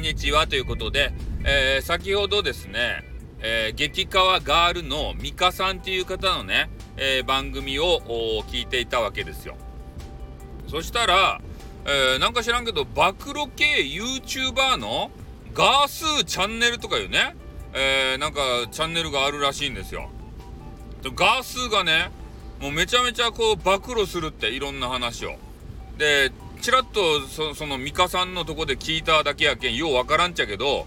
にちはということで、えー、先ほどですね、えー、激川ガールのミカさんっていう方のね、えー、番組を聞いていたわけですよ。そしたら、えー、なんか知らんけど、暴露系 YouTuber のガースーチャンネルとかいうね、えー、なんかチャンネルがあるらしいんですよ。ガースーがね、もうめちゃめちゃこう暴露するっていろんな話を。で、ちらっとそそのミカさんのとこで聞いただけやけん、ようわからんちゃけど、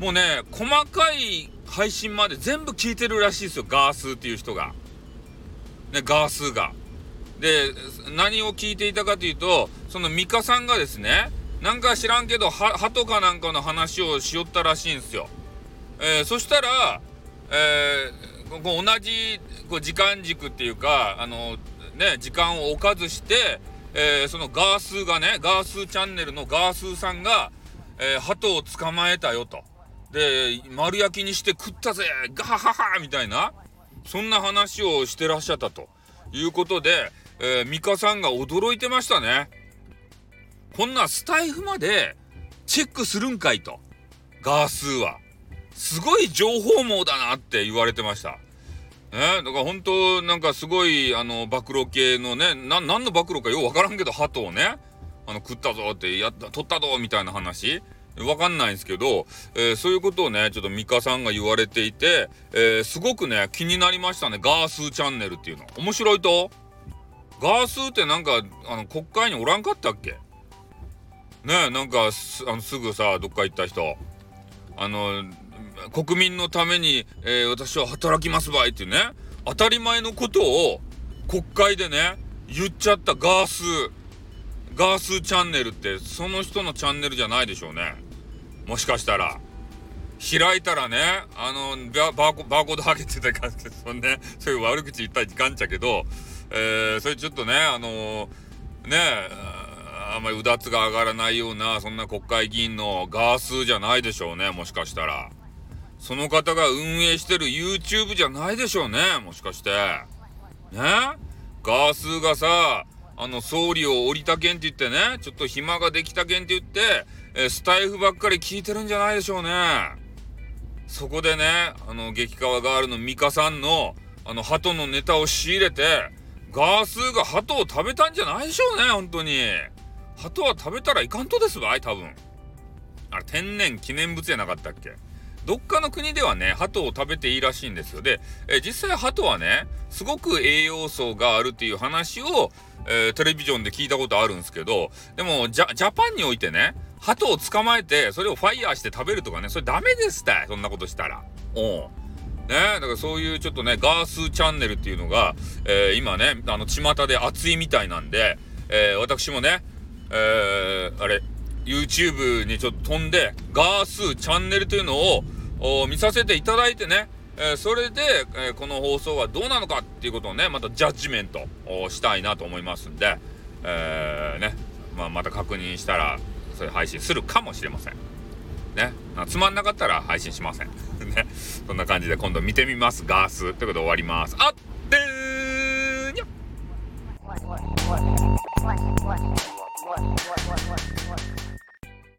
もうね、細かい配信まで全部聞いてるらしいですよ、ガースーっていう人が。ね、ガースーが。で、何を聞いていたかというと、そのミカさんがですね、なんか知らんけど、鳩かなんかの話をしよったらしいんですよ。えー、そしたら、えー、こう同じこう時間軸っていうか、あの、ね、時間を置かずして、えー、そのガースーがね、ガースーチャンネルのガースーさんが、えー、鳩を捕まえたよと。で、丸焼きにして食ったぜガハハハみたいな、そんな話をしてらっしゃったということで、えー、ミカさんが驚いてましたね。こんなスタイフまでチェックするんかいと。ガースーは。すごい情報網だなって言われてました。ね、だから本当なんかすごいあの暴露系のねな何の暴露かようわからんけど鳩をねあの食ったぞってやった取ったぞみたいな話。わかんないんですけど、えー、そういうことをねちょっとミカさんが言われていて、えー、すごくね気になりましたねガースーチャンネルっていうの。面白いと？ガースーってなんかあの国会におらんかったっけ？ねなんかすあのすぐさどっか行った人。あの国民のために、えー、私は働きますばいっていうね、当たり前のことを国会でね、言っちゃったガース、ガースチャンネルって、その人のチャンネルじゃないでしょうね。もしかしたら。開いたらね、あの、バーコバーコードハゲてたから、そんね、そういう悪口言ったらいかんちゃけど、えー、それちょっとね、あのー、ね、あんまりうだつが上がらないような、そんな国会議員のガースじゃないでしょうね、もしかしたら。その方が運営してる YouTube じゃないでしょうね。もしかして。ね？ガースーがさ、あの、総理を降りたけんって言ってね、ちょっと暇ができたけんって言って、えスタイフばっかり聞いてるんじゃないでしょうね。そこでね、あの、激川ガールのミカさんの、あの、鳩のネタを仕入れて、ガースーが鳩を食べたんじゃないでしょうね、本当に。鳩は食べたらいかんとですわい、多分。あれ、天然記念物やなかったっけ？どっかの国ではね、鳩を食べていいらしいんですよ。で、え実際鳩はね、すごく栄養素があるっていう話を、えー、テレビジョンで聞いたことあるんですけど、でもジャ、ジャパンにおいてね、鳩を捕まえて、それをファイヤーして食べるとかね、それダメですって、そんなことしたら。おうね、だからそういうちょっとね、ガースチャンネルっていうのが、えー、今ね、あの、巷で熱いみたいなんで、えー、私もね、えー、あれ、YouTube にちょっと飛んで、ガースチャンネルというのを見させていただいてね、え、それで、えー、この放送はどうなのかっていうことをね、またジャッジメントをしたいなと思いますんで、えー、ね、まあ、また確認したら、それ配信するかもしれません。ね、つまんなかったら配信しません。ね、そんな感じで今度見てみます。ガース。ということで終わります。あっ